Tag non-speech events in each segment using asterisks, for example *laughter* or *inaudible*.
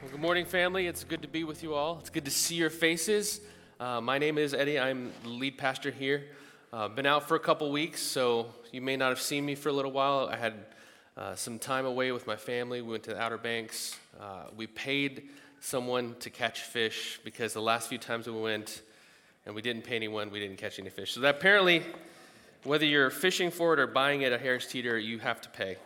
Well, good morning, family. It's good to be with you all. It's good to see your faces. Uh, my name is Eddy. I'm the lead pastor here. Uh, been out for a couple weeks, so you may not have seen me for a little while. I had uh, some time away with my family. We went to the Outer Banks. Uh, we paid someone to catch fish because the last few times we went and we didn't pay anyone, we didn't catch any fish. So that apparently, whether you're fishing for it or buying it at Harris Teeter, you have to pay.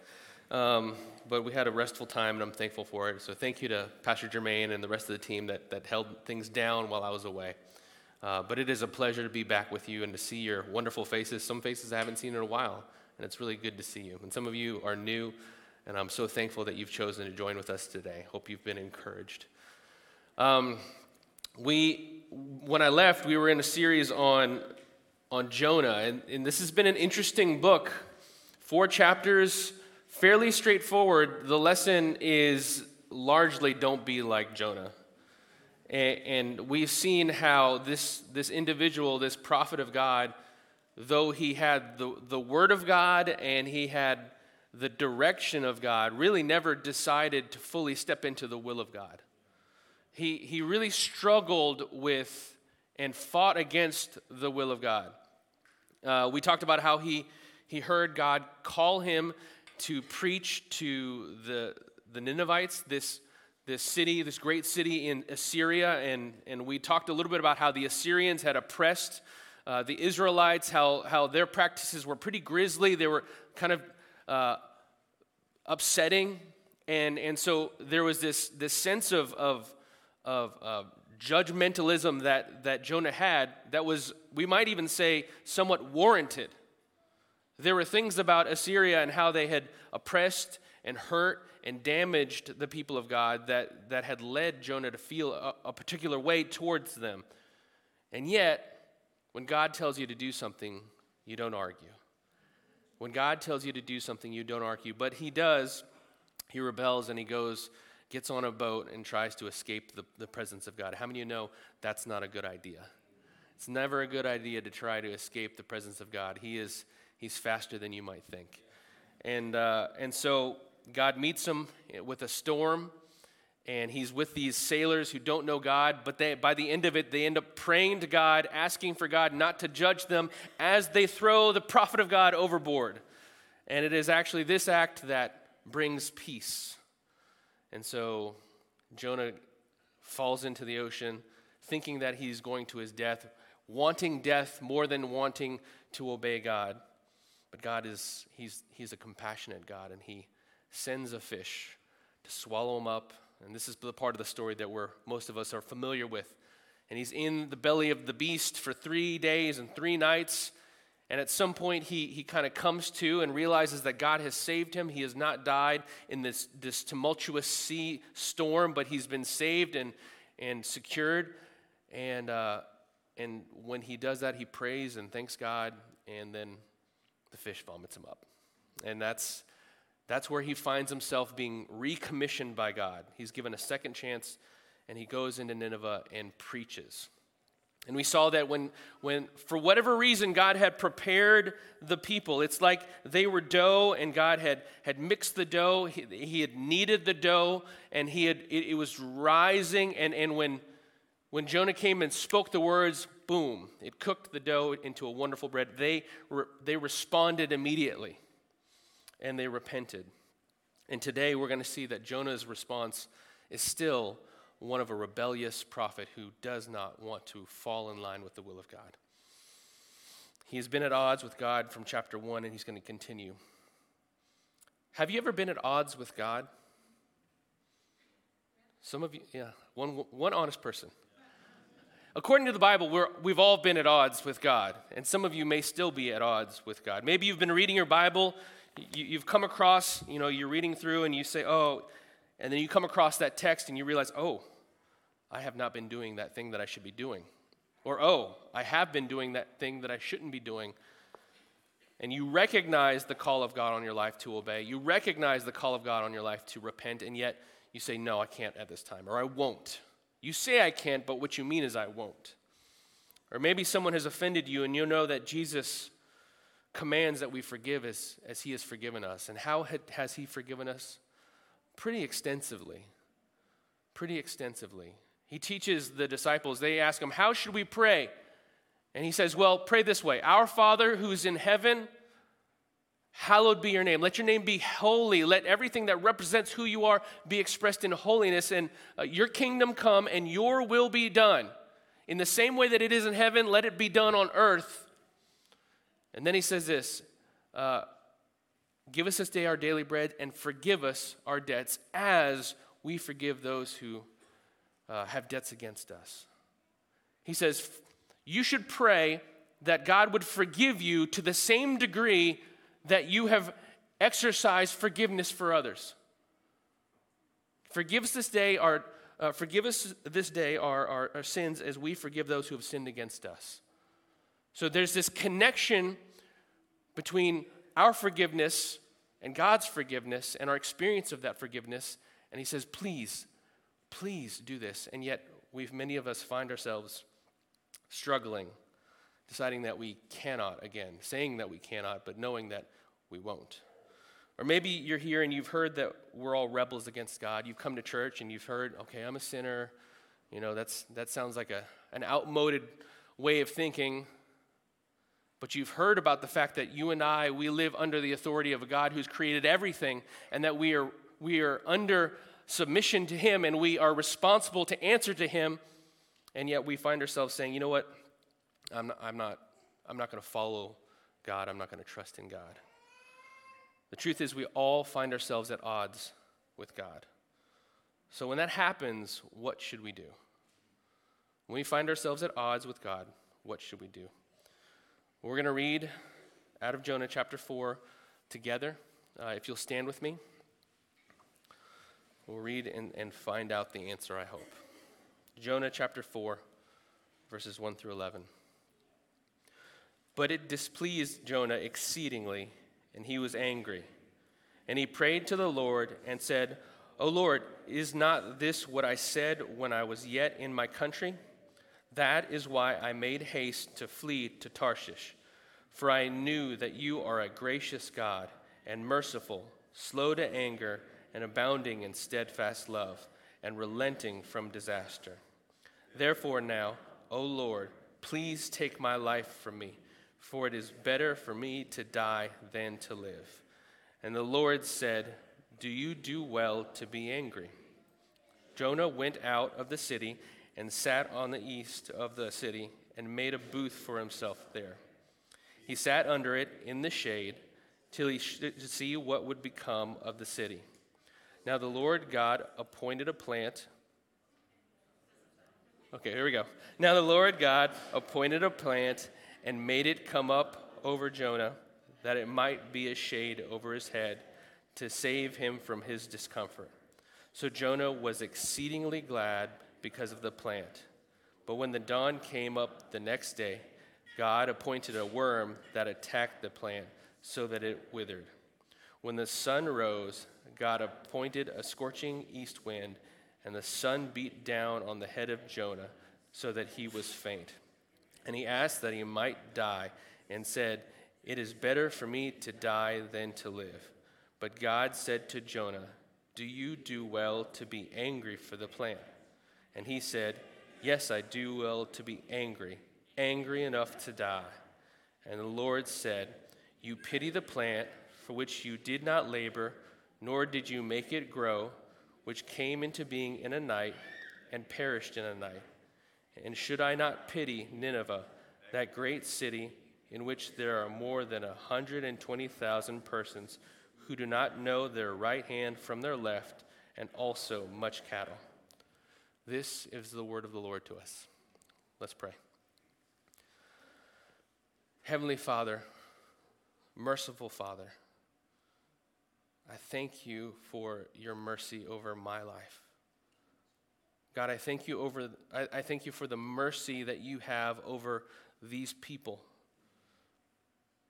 Um, but we had a restful time, and I'm thankful for it. So thank you to Pastor Jermaine and the rest of the team that, that held things down while I was away. Uh, but it is a pleasure to be back with you and to see your wonderful faces. Some faces I haven't seen in a while, and it's really good to see you. And some of you are new, and I'm so thankful that you've chosen to join with us today. Hope you've been encouraged. Um, we, when I left, we were in a series on, on Jonah, and, and this has been an interesting book. Four chapters fairly straightforward. The lesson is largely don't be like Jonah. And, we've seen how this, this individual, this prophet of God, though he had the, the word of God and he had the direction of God, really never decided to fully step into the will of God. He, he really struggled with and fought against the will of God. Uh, we talked about how he, he heard God call him to preach to the, the Ninevites, this, this city, this great city in Assyria. And, and we talked a little bit about how the Assyrians had oppressed uh, the Israelites, how, how their practices were pretty grisly. They were kind of uh, upsetting. And, and so there was this, this sense of, of, of uh, judgmentalism that, that Jonah had that was, we might even say, somewhat warranted. There were things about Assyria and how they had oppressed and hurt and damaged the people of God that, that had led Jonah to feel a, a particular way towards them. And yet, when God tells you to do something, you don't argue. When God tells you to do something, you don't argue. But he does, he rebels and he goes, gets on a boat and tries to escape the, the presence of God. How many of you know that's not a good idea? It's never a good idea to try to escape the presence of God. He is He's faster than you might think. And, uh, and so God meets him with a storm, and he's with these sailors who don't know God, but they, by the end of it, they end up praying to God, asking for God not to judge them as they throw the prophet of God overboard. And it is actually this act that brings peace. And so Jonah falls into the ocean, thinking that he's going to his death, wanting death more than wanting to obey God. But God is, he's, he's a compassionate God, and He sends a fish to swallow him up. And this is the part of the story that we're, most of us are familiar with. And he's in the belly of the beast for three days and three nights. And at some point, he, he kind of comes to and realizes that God has saved him. He has not died in this, this tumultuous sea storm, but he's been saved and, and secured. And, uh, and when he does that, he prays and thanks God. And then the fish vomits him up. And that's, that's where he finds himself being recommissioned by God. He's given a second chance, and he goes into Nineveh and preaches. And we saw that when, when, for whatever reason, God had prepared the people. It's like they were dough, and God had, had mixed the dough. He, he had kneaded the dough, and he had, it, it was rising. And, and when, when Jonah came and spoke the words, boom, it cooked the dough into a wonderful bread. They, re- they responded immediately and they repented. And today we're going to see that Jonah's response is still one of a rebellious prophet who does not want to fall in line with the will of God. He has been at odds with God from chapter 1 and he's going to continue. Have you ever been at odds with God? Some of you, yeah, one, one honest person. According to the Bible, we have all been at odds with God, and some of you may still be at odds with God. Maybe you've been reading your Bible, you, have come across, you know, you're reading through and you say, oh, and then you come across that text and you realize, oh, I have not been doing that thing that I should be doing. Or, oh, I have been doing that thing that I shouldn't be doing. And you recognize the call of God on your life to obey. You recognize the call of God on your life to repent, and yet you say, no, I can't at this time, or I won't. You say I can't, but what you mean is I won't. Or maybe someone has offended you and you know that Jesus commands that we forgive as, as he has forgiven us. And how has he forgiven us? Pretty extensively. pretty extensively. He teaches the disciples, they ask him, How should we pray? And he says, Well, pray this way Our Father who's in heaven, hallowed be your name. Let your name be holy. Let everything that represents who you are be expressed in holiness. And uh, your kingdom come and your will be done. In the same way that it is in heaven, let it be done on earth. And then he says this uh, Give us this day our daily bread and forgive us our debts as we forgive those who uh, have debts against us. He says, You should pray that God would forgive you to the same degree that you have exercised forgiveness for others. Forgive us this day our, uh, forgive us this day our, our, our sins as we forgive those who have sinned against us. So there's this connection between our forgiveness and God's forgiveness and our experience of that forgiveness. And he says, please, please do this. And yet, we've many of us find ourselves struggling deciding that we cannot again, saying that we cannot, but knowing that we won't. Or maybe you're here and you've heard that we're all rebels against God. You've come to church and you've heard, okay, I'm a sinner. You know, that's, that sounds like a, an outmoded way of thinking. But you've heard about the fact that you and I, we live under the authority of a God who's created everything and that we are, we are under submission to Him and we are responsible to answer to Him. And yet we find ourselves saying, you know what? I'm not, I'm not, I'm not going to follow God. I'm not going to trust in God. The truth is, we all find ourselves at odds with God. So when that happens, what should we do? When we find ourselves at odds with God, what should we do? We're going to read out of Jonah chapter 4 together. Uh, if you'll stand with me, we'll read and, and find out the answer, I hope. Jonah chapter 4, verses 1 through 11. But it displeased Jonah exceedingly, and he was angry. And he prayed to the Lord and said, O Lord, is not this what I said when I was yet in my country? That is why I made haste to flee to Tarshish, for I knew that you are a gracious God and merciful, slow to anger, and abounding in steadfast love, and relenting from disaster. Therefore, now, O Lord, please take my life from me for it is better for me to die than to live. And the Lord said, Do you do well to be angry? Jonah went out of the city and sat on the east of the city and made a booth for himself there. He sat under it in the shade till he should see what would become of the city. Now the Lord God appointed a plant. Okay, here we go. Now the Lord God appointed a plant and made it come up over Jonah, that it might be a shade over his head to save him from his discomfort. So Jonah was exceedingly glad because of the plant. But when the dawn came up the next day, God appointed a worm that attacked the plant so that it withered. When the sun rose, God appointed a scorching east wind, and the sun beat down on the head of Jonah so that he was faint. And he asked that he might die, and said, It is better for me to die than to live. But God said to Jonah, Do you do well to be angry for the plant? And he said, Yes, I do well to be angry, angry enough to die. And the Lord said, You pity the plant for which you did not labor, nor did you make it grow, which came into being in a night and perished in a night. And should I not pity Nineveh, that great city in which there are more than 120,000 persons who do not know their right hand from their left, and also much cattle? This is the word of the Lord to us. Let's pray. Heavenly Father, merciful Father, I thank you for your mercy over my life. God, I thank you over I, I thank you for the mercy that you have over these people.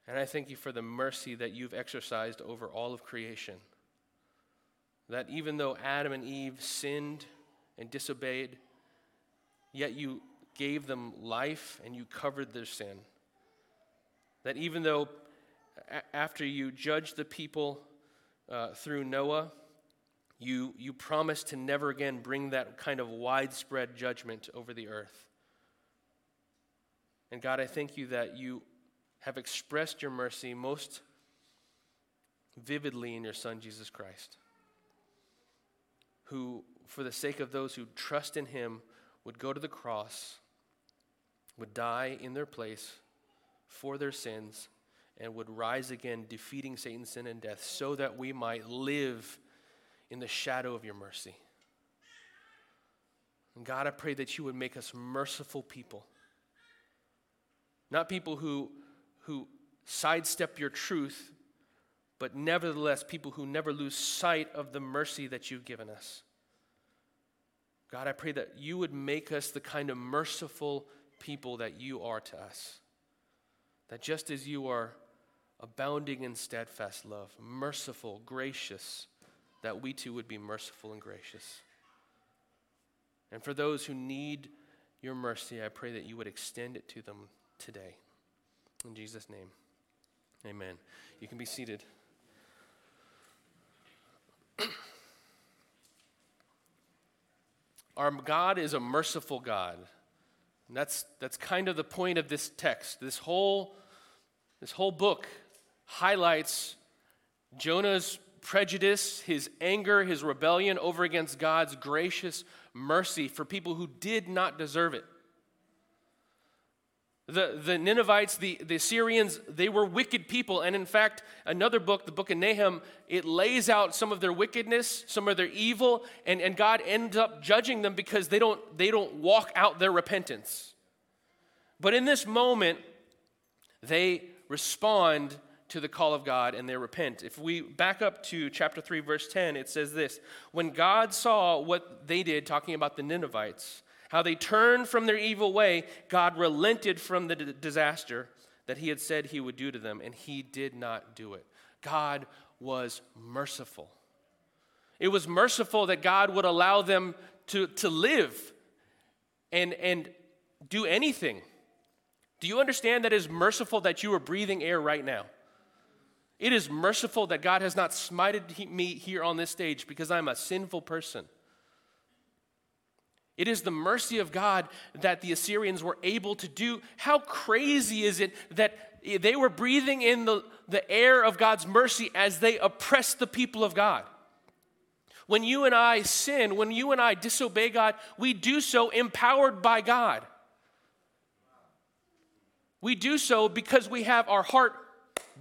And I thank you for the mercy that you've exercised over all of creation. That even though Adam and Eve sinned and disobeyed, yet you gave them life and you covered their sin. That even though a- after you judged the people uh, through Noah, you, you promise to never again bring that kind of widespread judgment over the earth. And God, I thank you that you have expressed your mercy most vividly in your Son, Jesus Christ, who, for the sake of those who trust in him, would go to the cross, would die in their place for their sins, and would rise again, defeating Satan's sin and death, so that we might live in the shadow of your mercy. And God, I pray that you would make us merciful people. Not people who, who sidestep your truth, but nevertheless, people who never lose sight of the mercy that you've given us. God, I pray that you would make us the kind of merciful people that you are to us. That just as you are abounding in steadfast love, merciful, gracious, that we too would be merciful and gracious. And for those who need your mercy, I pray that you would extend it to them today. In Jesus' name, amen. You can be seated. *clears throat* Our God is a merciful God. And that's, that's kind of the point of this text. This whole, this whole book highlights Jonah's prejudice, his anger, his rebellion over against God's gracious mercy for people who did not deserve it. The, the Ninevites, the, the Assyrians, they were wicked people. And in fact, another book, the book of Nahum, it lays out some of their wickedness, some of their evil, and, and God ends up judging them because they don't, they don't walk out their repentance. But in this moment, they respond to the call of God and they repent. If we back up to chapter 3, verse 10, it says this When God saw what they did, talking about the Ninevites, how they turned from their evil way, God relented from the d- disaster that he had said he would do to them, and he did not do it. God was merciful. It was merciful that God would allow them to, to live and, and do anything. Do you understand that it is merciful that you are breathing air right now? It is merciful that God has not smited me here on this stage because I'm a sinful person. It is the mercy of God that the Assyrians were able to do. How crazy is it that they were breathing in the, the air of God's mercy as they oppressed the people of God? When you and I sin, when you and I disobey God, we do so empowered by God. We do so because we have our heart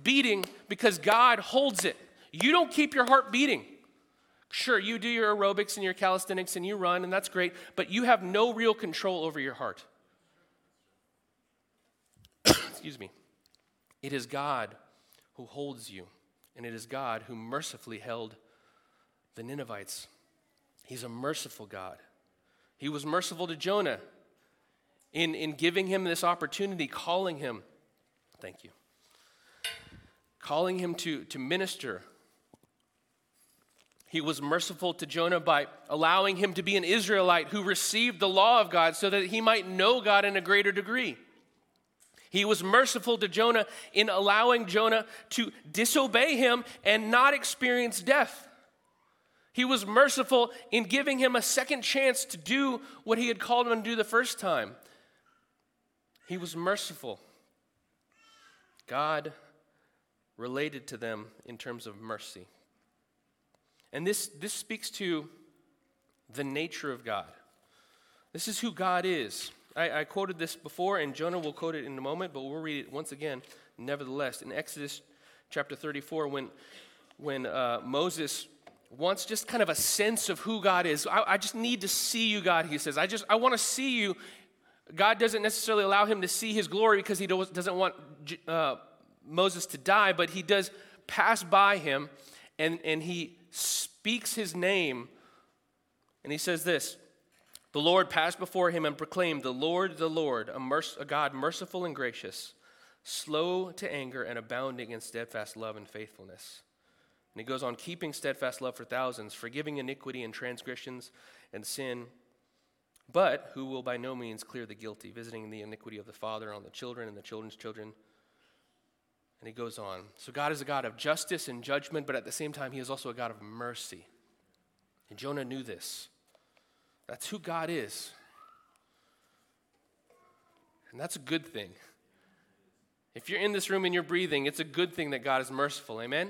beating because God holds it. You don't keep your heart beating. Sure, you do your aerobics and your calisthenics and you run, and that's great, but you have no real control over your heart. *coughs* Excuse me. It is God who holds you, and it is God who mercifully held the Ninevites. He's a merciful God. He was merciful to Jonah in, in giving him this opportunity, calling him, thank you, calling him to, to minister he was merciful to Jonah by allowing him to be an Israelite who received the law of God so that he might know God in a greater degree. He was merciful to Jonah in allowing Jonah to disobey him and not experience death. He was merciful in giving him a second chance to do what he had called him to do the first time. He was merciful. God related to them in terms of mercy. And this, this speaks to the nature of God. This is who God is. I, I, quoted this before, and Jonah will quote it in a moment, but we'll read it once again, nevertheless. In Exodus chapter 34, when, when uh, Moses wants just kind of a sense of who God is, I, I just need to see you, God, he says. I just, I want to see you. God doesn't necessarily allow him to see his glory because he doesn't want uh, Moses to die, but he does pass by him, and, and he speaks his name, and he says this The Lord passed before him and proclaimed, The Lord, the Lord, a, merc- a God merciful and gracious, slow to anger and abounding in steadfast love and faithfulness. And he goes on, keeping steadfast love for thousands, forgiving iniquity and transgressions and sin, but who will by no means clear the guilty, visiting the iniquity of the father on the children and the children's children and he goes on. So God is a God of justice and judgment, but at the same time, he is also a God of mercy. And Jonah knew this. That's who God is. And that's a good thing. If you're in this room and you're breathing, it's a good thing that God is merciful. Amen?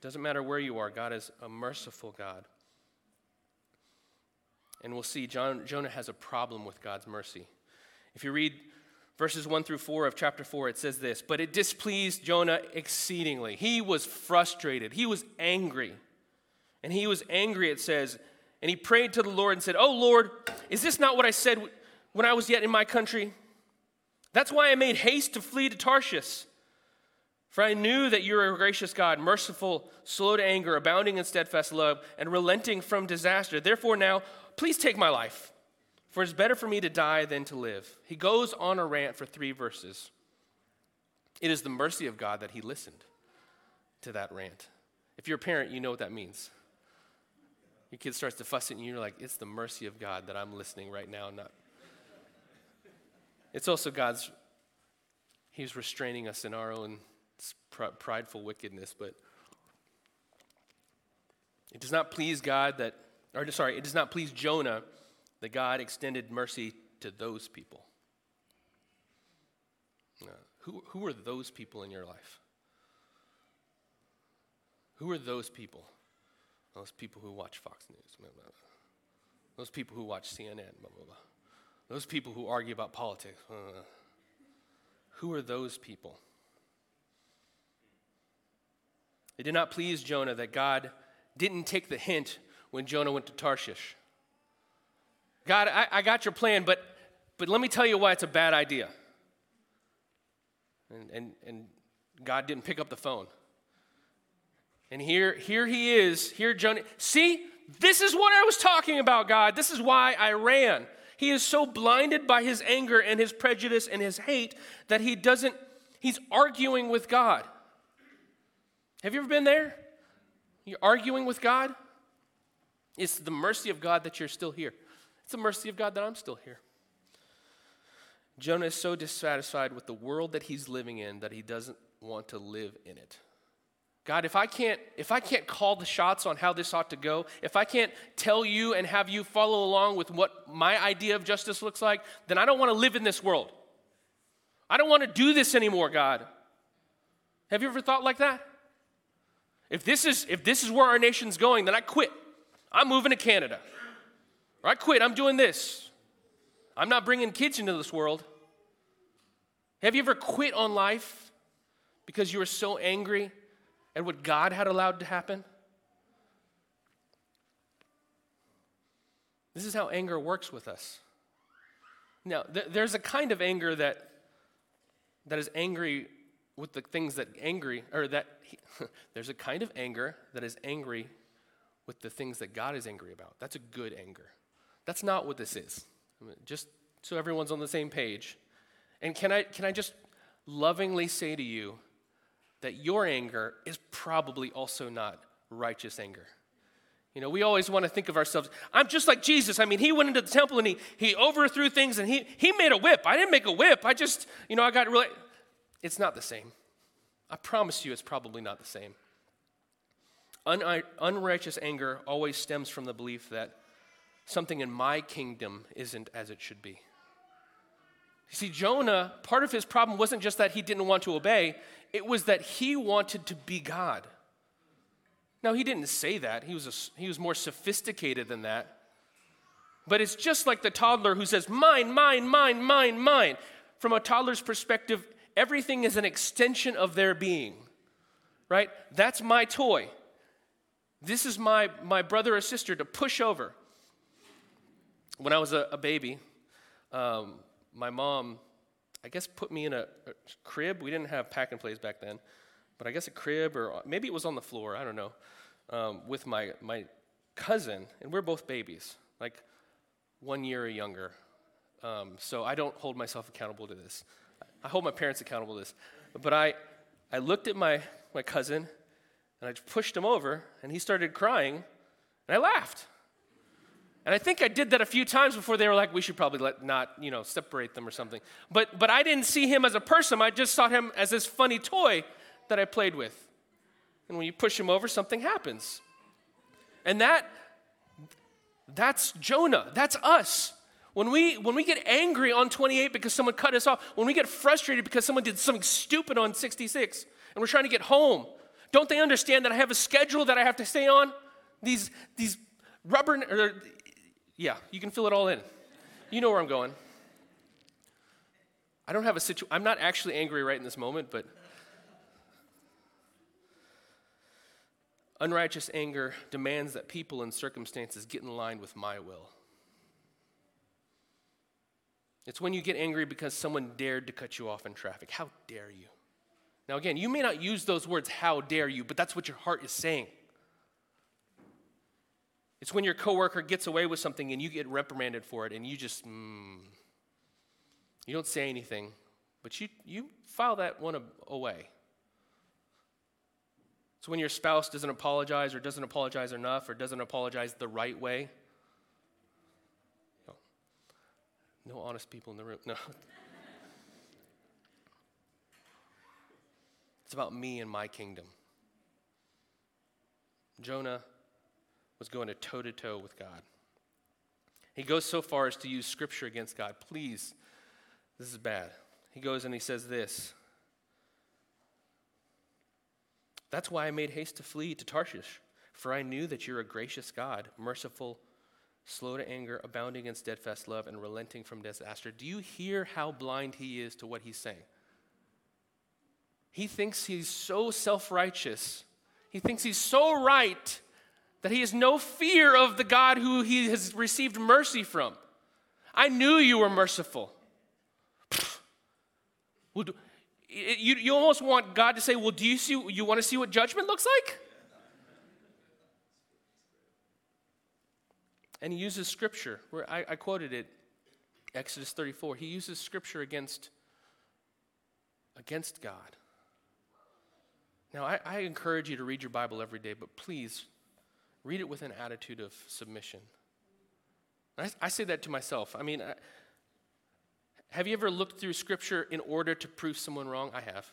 Doesn't matter where you are, God is a merciful God. And we'll see John, Jonah has a problem with God's mercy. If you read verses 1 through 4 of chapter 4, it says this But it displeased Jonah exceedingly. He was frustrated, he was angry. And he was angry, it says, and he prayed to the Lord and said, Oh Lord, is this not what I said when I was yet in my country? That's why I made haste to flee to Tarshish. For I knew that you are a gracious God, merciful, slow to anger, abounding in steadfast love, and relenting from disaster. Therefore, now, please take my life, for it's better for me to die than to live. He goes on a rant for three verses. It is the mercy of God that he listened to that rant. If you're a parent, you know what that means. Your kid starts to fuss at you, and you're like, it's the mercy of God that I'm listening right now, not. It's also God's, He's restraining us in our own prideful wickedness, but it does not please God that, or sorry, it does not please Jonah that God extended mercy to those people. Uh, who, who are those people in your life? Who are those people? Those people who watch Fox News. Blah, blah, blah. Those people who watch CNN. Those people who argue about politics. Who are those people? It did not please Jonah that God didn't take the hint when Jonah went to Tarshish. God, I, I got your plan, but, but let me tell you why it's a bad idea. And, and, and God didn't pick up the phone. And here, here he is, here Jonah. See, this is what I was talking about, God. This is why I ran. He is so blinded by his anger and his prejudice and his hate that he doesn't, he's arguing with God. Have you ever been there? You're arguing with God? It's the mercy of God that you're still here. It's the mercy of God that I'm still here. Jonah is so dissatisfied with the world that he's living in that he doesn't want to live in it. God, if I can't if I can't call the shots on how this ought to go, if I can't tell you and have you follow along with what my idea of justice looks like, then I don't want to live in this world. I don't want to do this anymore, God. Have you ever thought like that? If this is if this is where our nation's going, then I quit. I'm moving to Canada. Or I quit. I'm doing this. I'm not bringing kids into this world. Have you ever quit on life because you were so angry at what God had allowed to happen? This is how anger works with us. Now, th- there's a kind of anger that, that is angry with the things that angry, or that he, *laughs* there's a kind of anger that is angry with the things that God is angry about. That's a good anger. That's not what this is. Just so everyone's on the same page. And can I, can I just lovingly say to you that your anger is probably also not righteous anger? You know, we always want to think of ourselves, I'm just like Jesus. I mean, he went into the temple and he, he overthrew things and he, he made a whip. I didn't make a whip. I just, you know, I got really. It's not the same. I promise you, it's probably not the same. Un- unrighteous anger always stems from the belief that something in my kingdom isn't as it should be. You see, Jonah, part of his problem wasn't just that he didn't want to obey, it was that he wanted to be God. Now, he didn't say that, he was, a, he was more sophisticated than that. But it's just like the toddler who says, Mine, mine, mine, mine, mine. From a toddler's perspective, everything is an extension of their being, right? That's my toy. This is my, my brother or sister to push over. When I was a, a baby, um, my mom, I guess, put me in a, a, crib. We didn't have pack and plays back then, but I guess a crib or maybe it was on the floor, I don't know, um, with my, my cousin, and we're both babies, like one year or younger. Um, so I don't hold myself accountable to this. I hold my parents accountable to this. But I, I looked at my, my cousin and I pushed him over and he started crying and I laughed. And I think I did that a few times before they were like, we should probably let not, you know, separate them or something. But, but I didn't see him as a person. I just saw him as this funny toy that I played with. And when you push him over, something happens. And that that's Jonah. That's us. When we, when we get angry on 28 because someone cut us off, when we get frustrated because someone did something stupid on 66 and we're trying to get home, don't they understand that I have a schedule that I have to stay on? These, these rubber, or, yeah, you can fill it all in. You know where I'm going. I don't have a situation, I'm not actually angry right in this moment, but unrighteous anger demands that people and circumstances get in line with my will. It's when you get angry because someone dared to cut you off in traffic. How dare you? Now, again, you may not use those words, how dare you, but that's what your heart is saying. It's when your coworker gets away with something and you get reprimanded for it and you just, mm, you don't say anything, but you, you file that one away. It's when your spouse doesn't apologize or doesn't apologize enough or doesn't apologize the right way. No, no honest people in the room. No. *laughs* it's about me and my kingdom. Jonah was going to toe to toe with God. He goes so far as to use scripture against God. Please, this is bad. He goes and he says this That's why I made haste to flee to Tarshish, for I knew that you're a gracious God, merciful, slow to anger, abounding in steadfast love, and relenting from disaster. Do you hear how blind he is to what he's saying? He thinks he's so self righteous, he thinks he's so right that he has no fear of the God who he has received mercy from. I knew you were merciful. Well, you, you almost want God to say, Well, do you see you want to see what judgment looks like? And he uses scripture, where I, I quoted it, Exodus 34. He uses scripture against, against God. Now, I, I encourage you to read your Bible every day, but please read it with an attitude of submission. I, I, say that to myself. I mean, I, have you ever looked through Scripture in order to prove someone wrong? I have.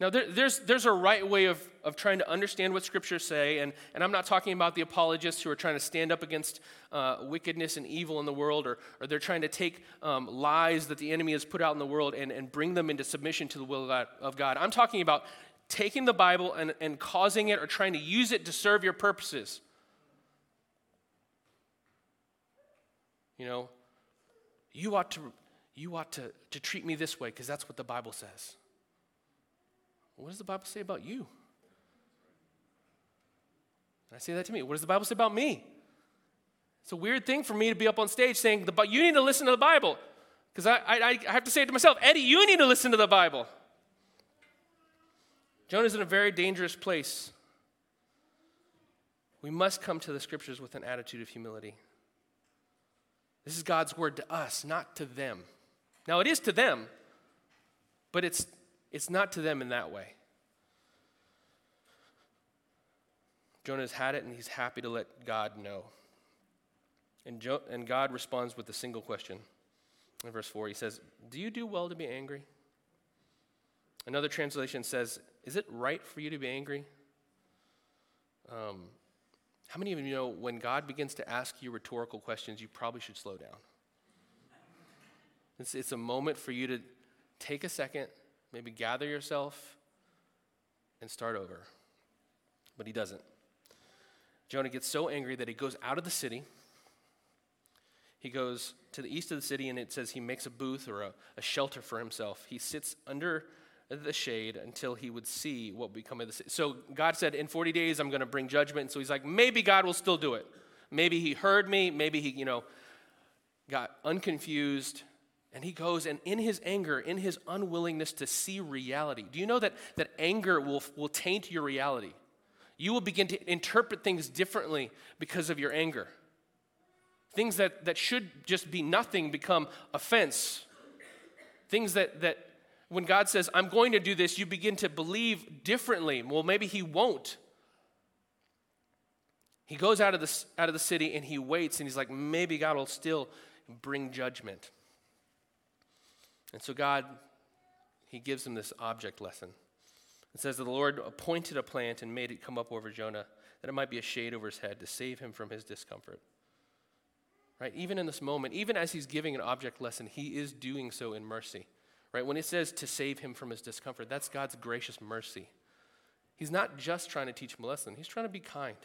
Now, there, there's, there's a right way of, of trying to understand what Scriptures say, and, and I'm not talking about the apologists who are trying to stand up against uh, wickedness and evil in the world, or, or they're trying to take um, lies that the enemy has put out in the world and, and bring them into submission to the will of God. I'm talking about taking the Bible and, and causing it or trying to use it to serve your purposes. You know, you ought to, you ought to, to treat me this way because that's what the Bible says. What does the Bible say about you? And I say that to me. What does the Bible say about me? It's a weird thing for me to be up on stage saying, but you need to listen to the Bible. Because I, I, I have to say it to myself, Eddy, you need to listen to the Bible. Jonah's in a very dangerous place. We must come to the scriptures with an attitude of humility. This is God's word to us, not to them. Now, it is to them, but it's, it's not to them in that way. Jonah's had it, and he's happy to let God know. And, jo- and God responds with a single question. In verse 4, he says, Do you do well to be angry? Another translation says, Is it right for you to be angry? Um, how many of you know when God begins to ask you rhetorical questions, you probably should slow down? It's, it's a moment for you to take a second, maybe gather yourself, and start over. But he doesn't. Jonah gets so angry that he goes out of the city. He goes to the east of the city, and it says he makes a booth or a, a shelter for himself. He sits under the shade until he would see what would become of the city. So God said, In 40 days, I'm going to bring judgment. And so he's like, maybe God will still do it. Maybe he heard me. Maybe he, you know, got unconfused. And he goes, and in his anger, in his unwillingness to see reality, do you know that, that anger will, will taint your reality? You will begin to interpret things differently because of your anger. Things that, that should just be nothing become offense. Things that, that when God says, I'm going to do this, you begin to believe differently. Well, maybe He won't. He goes out of, the, out of the city and he waits and he's like, maybe God will still bring judgment. And so God, He gives him this object lesson. It says that the Lord appointed a plant and made it come up over Jonah, that it might be a shade over his head to save him from his discomfort. Right? Even in this moment, even as he's giving an object lesson, he is doing so in mercy. Right? When it says to save him from his discomfort, that's God's gracious mercy. He's not just trying to teach him a lesson, he's trying to be kind.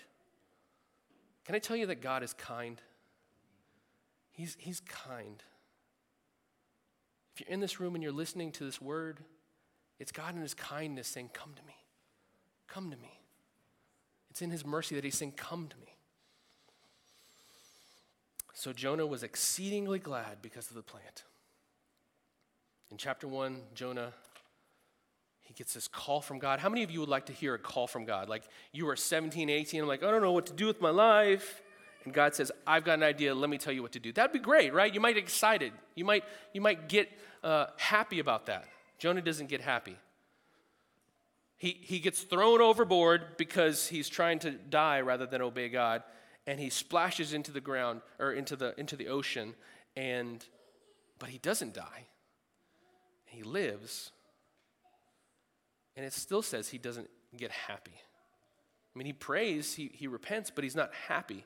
Can I tell you that God is kind? He's, he's kind. If you're in this room and you're listening to this word, it's God in His kindness saying, Come to me. Come to me. It's in His mercy that He's saying, Come to me. So Jonah was exceedingly glad because of the plant. In chapter 1, Jonah he gets this call from God. How many of you would like to hear a call from God? Like you are 17, 18, I'm like, I don't know what to do with my life. And God says, I've got an idea, let me tell you what to do. That'd be great, right? You might get excited. You might, you might get uh, happy about that. Jonah doesn't get happy. He, he gets thrown overboard because he's trying to die rather than obey God, and he splashes into the ground or into the, into the ocean, and, but he doesn't die. He lives, and it still says he doesn't get happy. I mean, he prays, he, he repents, but he's not happy.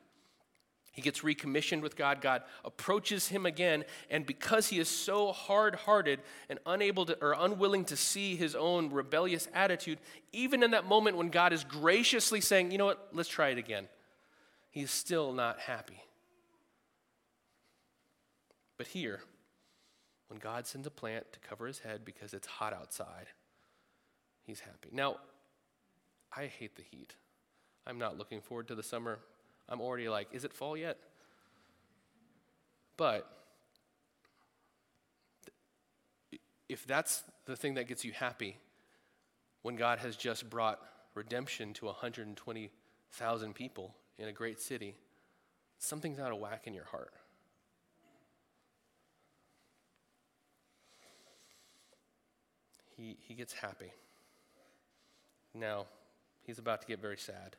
He gets recommissioned with God. God approaches him again, and because he is so hard hearted and unable to, or unwilling to see his own rebellious attitude, even in that moment when God is graciously saying, you know what, let's try it again, he's still not happy. But here, when God sends a plant to cover his head because it's hot outside, he's happy. Now, I hate the heat. I'm not looking forward to the summer. I'm already like, is it fall yet? But if that's the thing that gets you happy, when God has just brought redemption to 120,000 people in a great city, something's out of whack in your heart. He, he gets happy. Now, he's about to get very sad.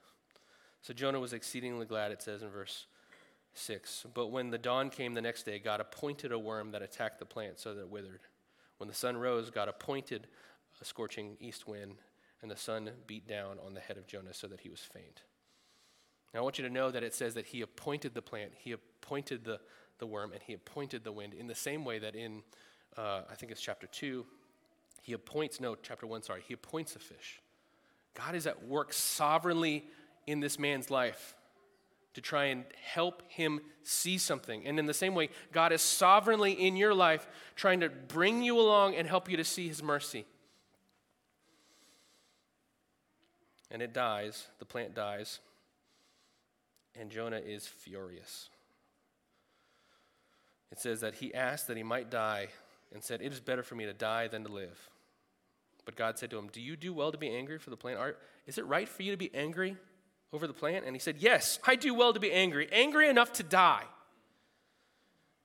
So Jonah was exceedingly glad, it says in verse 6. But when the dawn came the next day, God appointed a worm that attacked the plant so that it withered. When the sun rose, God appointed a scorching east wind, and the sun beat down on the head of Jonah so that he was faint. Now, I want you to know that it says that he appointed the plant, he appointed the, the worm, and he appointed the wind in the same way that in, uh, I think it's chapter 2, he appoints, no, chapter 1, sorry, he appoints a fish. God is at work sovereignly in this man's life to try and help him see something. And in the same way, God is sovereignly in your life trying to bring you along and help you to see his mercy. And it dies, the plant dies, and Jonah is furious. It says that he asked that he might die and said, It is better for me to die than to live. But God said to him, Do you do well to be angry for the plant? Are, is it right for you to be angry over the plant? And he said, Yes, I do well to be angry, angry enough to die.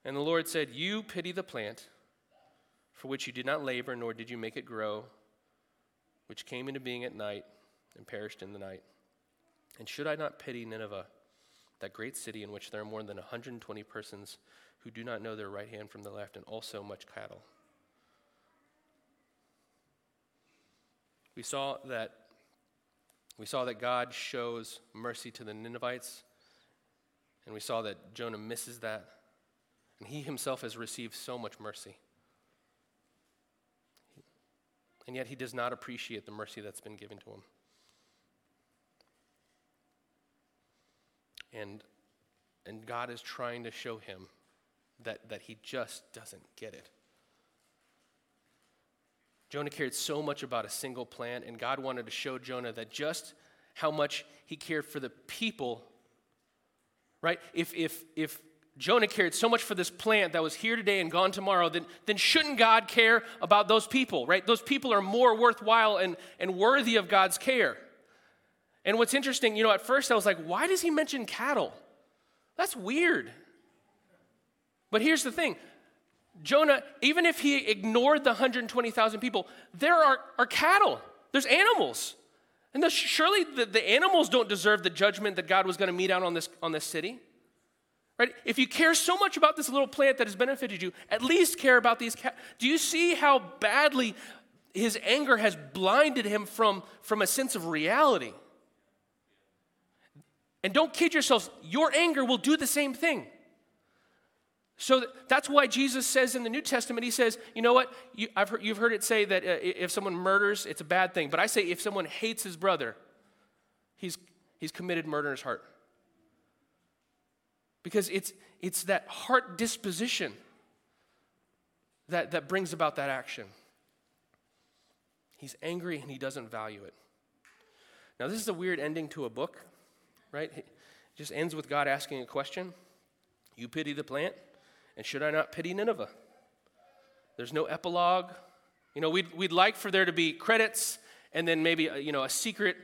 And the Lord said, You pity the plant for which you did not labor, nor did you make it grow, which came into being at night and perished in the night. And should I not pity Nineveh, that great city in which there are more than 120 persons who do not know their right hand from the left, and also much cattle? We saw that we saw that God shows mercy to the Ninevites, and we saw that Jonah misses that. And he himself has received so much mercy. And yet he does not appreciate the mercy that's been given to him. And, and God is trying to show him that, that he just doesn't get it. Jonah cared so much about a single plant, and God wanted to show Jonah that just how much he cared for the people, right? If, if, if Jonah cared so much for this plant that was here today and gone tomorrow, then, then shouldn't God care about those people, right? Those people are more worthwhile and, and worthy of God's care. And what's interesting, you know, at first I was like, why does he mention cattle? That's weird. But here's the thing Jonah, even if he ignored the 120,000 people, there are, are cattle, there's animals. And the, surely the, the animals don't deserve the judgment that God was going to mete out on this, on this city. Right? If you care so much about this little plant that has benefited you, at least care about these cats. Do you see how badly his anger has blinded him from, from a sense of reality. And don't kid yourselves, your anger will do the same thing. So that's why Jesus says in the New Testament, he says, you know what? You, have heard, you've heard it say that uh, if someone murders, it's a bad thing. But I say if someone hates his brother, he's, he's committed murder in his heart. Because it's, it's that heart disposition that, that brings about that action. He's angry and he doesn't value it. Now, this is a weird ending to a book, right? It just ends with God asking a question You pity the plant, and should I not pity Nineveh? There's no epilogue. You know, we'd, we'd like for there to be credits and then maybe, uh, you know, a secret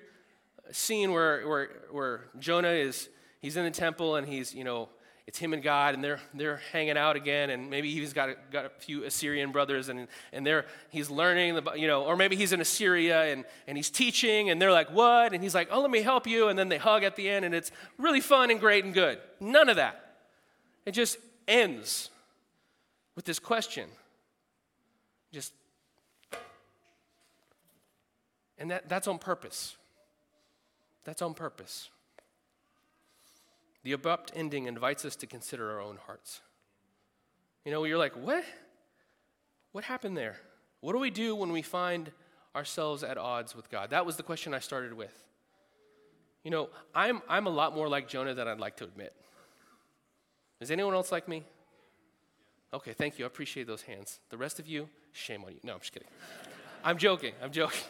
scene where, where, where Jonah is, he's in the temple and he's, you know, it's him and God, and they're, they're hanging out again, and maybe he's got a, got a few Assyrian brothers, and, and they're, he's learning, the, you know, or maybe he's in Assyria and, and he's teaching, and they're like, What? And he's like, Oh, let me help you. And then they hug at the end, and it's really fun and great and good. None of that. It just ends with this question. Just, and that, that's on purpose. That's on purpose. The abrupt ending invites us to consider our own hearts. You know, you're like, what? What happened there? What do we do when we find ourselves at odds with God? That was the question I started with. You know, I'm, I'm a lot more like Jonah than I'd like to admit. Is anyone else like me? Okay, thank you. I appreciate those hands. The rest of you, shame on you. No, I'm just kidding. *laughs* I'm joking. I'm joking. *laughs*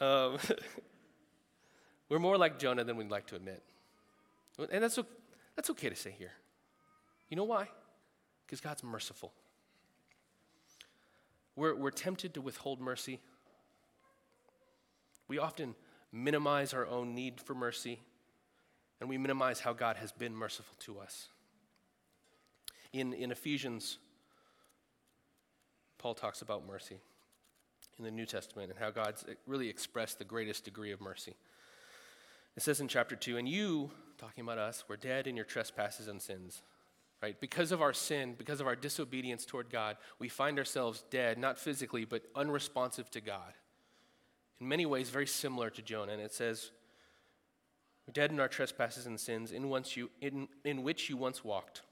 Um, *laughs* we're more like Jonah than we'd like to admit. And that's, that's okay to say here. You know why? Because God's merciful. We're, we're tempted to withhold mercy. We often minimize our own need for mercy, and we minimize how God has been merciful to us. In, in Ephesians, Paul talks about mercy in the New Testament and how God's really expressed the greatest degree of mercy. It says in chapter 2, and you, talking about us, were dead in your trespasses and sins. Right? Because of our sin, because of our disobedience toward God, we find ourselves dead, not physically, but unresponsive to God. In many ways, very similar to Jonah. And it says, dead in our trespasses and sins, in, once you, in, in which you once walked,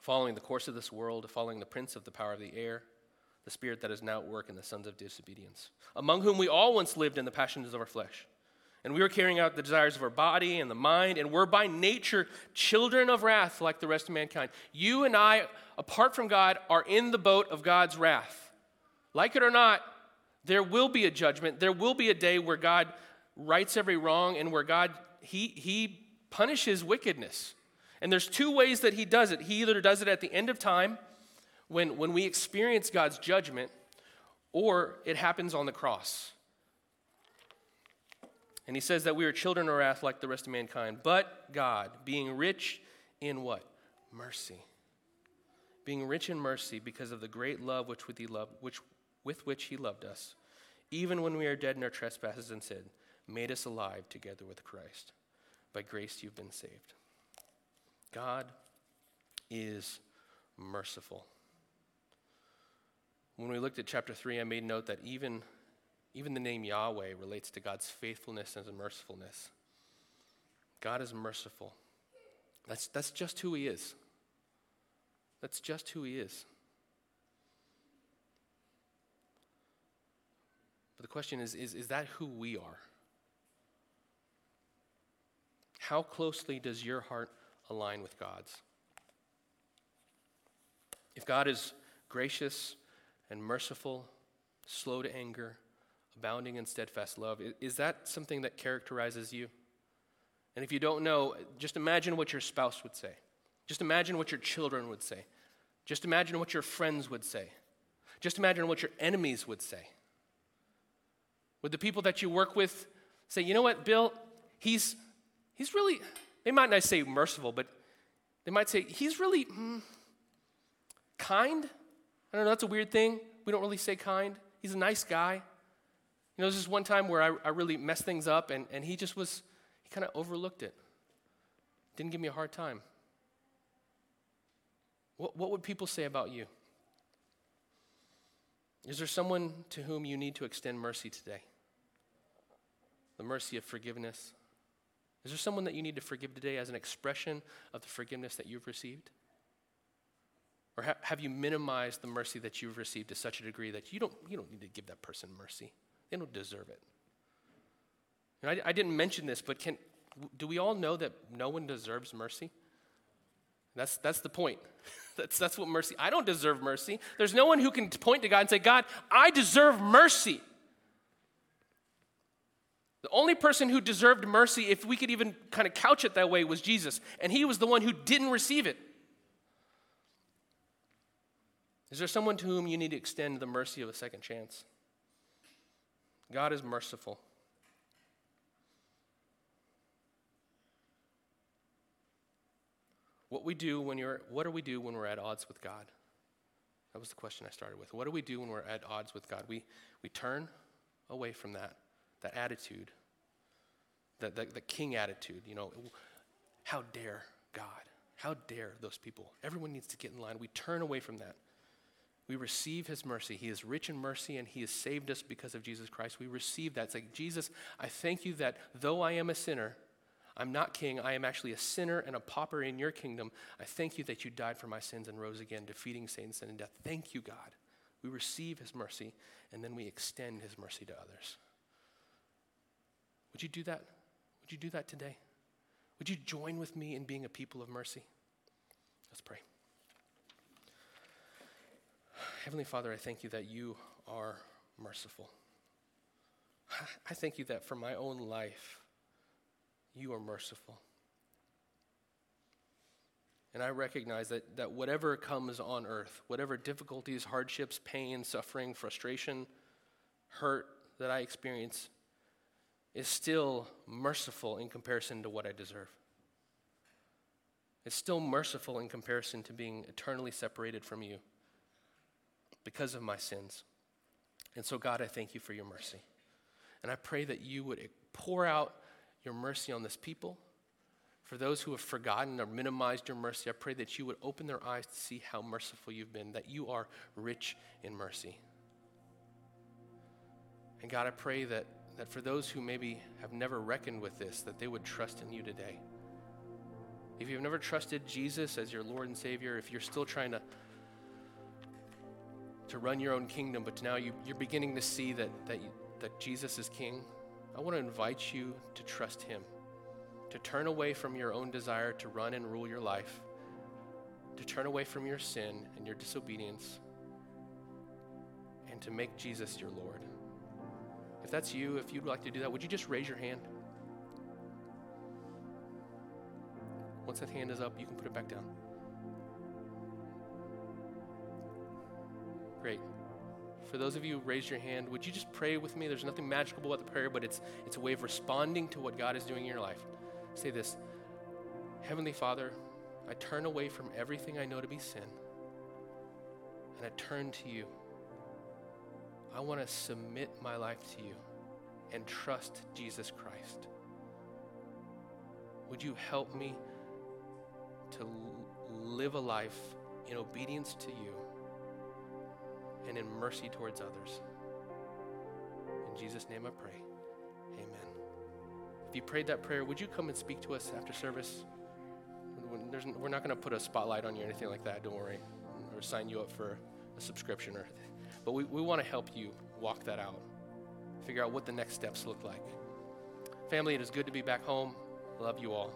following the course of this world, following the prince of the power of the air, the spirit that is now at work in the sons of disobedience, among whom we all once lived in the passions of our flesh and we were carrying out the desires of our body and the mind, and we're by nature children of wrath like the rest of mankind. You and I, apart from God, are in the boat of God's wrath. Like it or not, there will be a judgment. There will be a day where God rights every wrong and where God he he punishes wickedness. And there's two ways that he does it. He either does it at the end of time when, when we experience God's judgment, or it happens on the cross. And he says that we are children of wrath like the rest of mankind. But God, being rich in what? Mercy. Being rich in mercy because of the great love which with, he loved, which, with which he loved us, even when we are dead in our trespasses and sin, made us alive together with Christ. By grace you've been saved. God is merciful. When we looked at chapter 3, I made note that even even the name Yahweh relates to God's faithfulness and mercifulness. God is merciful. That's, that's just who He is. That's just who He is. But the question is, is is that who we are? How closely does your heart align with God's? If God is gracious and merciful, slow to anger, abounding in steadfast love. Is that something that characterizes you? And if you don't know, just imagine what your spouse would say. Just imagine what your children would say. Just imagine what your friends would say. Just imagine what your enemies would say. Would the people that you work with say, you know what, Bill, he's, he's really, they might not say merciful, but they might say, he's really mm, kind? I don't know, that's a weird thing. We don't really say kind. He's a nice guy. You know, there's just one time where I, I really messed things up, and, and he just was, he kind of overlooked it. Didn't give me a hard time. What, what would people say about you? Is there someone to whom you need to extend mercy today? The mercy of forgiveness. Is there someone that you need to forgive today as an expression of the forgiveness that you've received? Or ha- have you minimized the mercy that you've received to such a degree that you don't, you don't need to give that person mercy? They don't deserve it. I, I didn't mention this, but can, do we all know that no one deserves mercy? That's, that's the point. *laughs* that's, that's what mercy, I don't deserve mercy. There's no one who can point to God and say, God, I deserve mercy. The only person who deserved mercy, if we could even kind of couch it that way, was Jesus. And he was the one who didn't receive it. Is there someone to whom you need to extend the mercy of a second chance? God is merciful. What we do when you're what do we do when we're at odds with God? That was the question I started with. What do we do when we're at odds with God? We we turn away from that that attitude, that the, the king attitude, you know, how dare God? How dare those people? Everyone needs to get in line. We turn away from that. We receive his mercy. He is rich in mercy and he has saved us because of Jesus Christ. We receive that. It's like, Jesus, I thank you that though I am a sinner, I'm not king. I am actually a sinner and a pauper in your kingdom. I thank you that you died for my sins and rose again, defeating Satan, sin, and death. Thank you, God. We receive his mercy and then we extend his mercy to others. Would you do that? Would you do that today? Would you join with me in being a people of mercy? Let's pray. Heavenly Father, I thank you that you are merciful. I thank you that for my own life, you are merciful. And I recognize that, that whatever comes on earth, whatever difficulties, hardships, pain, suffering, frustration, hurt that I experience, is still merciful in comparison to what I deserve. It's still merciful in comparison to being eternally separated from you because of my sins. And so, God, I thank you for your mercy. And I pray that you would pour out your mercy on this people. For those who have forgotten or minimized your mercy, I pray that you would open their eyes to see how merciful you've been, that you are rich in mercy. And God, I pray that, that for those who maybe have never reckoned with this, that they would trust in you today. If you've never trusted Jesus as your Lord and Savior, if you're still trying to to run your own kingdom, but now you, you're beginning to see that, that, you, that Jesus is king, I want to invite you to trust him, to turn away from your own desire to run and rule your life, to turn away from your sin and your disobedience, and to make Jesus your Lord. If that's you, if you'd like to do that, would you just raise your hand? Once that hand is up, you can put it back down. Great. For those of you who raised your hand, would you just pray with me? There's nothing magical about the prayer, but it's, it's a way of responding to what God is doing in your life. Say this Heavenly Father, I turn away from everything I know to be sin, and I turn to you. I want to submit my life to you and trust Jesus Christ. Would you help me to live a life in obedience to you? and in mercy towards others. In Jesus' name I pray. Amen. If you prayed that prayer, would you come and speak to us after service? There's, we're not going to put a spotlight on you or anything like that, don't worry, or sign you up for a subscription or but we, we want to help you walk that out, figure out what the next steps look like. Family, it is good to be back home. Love you all.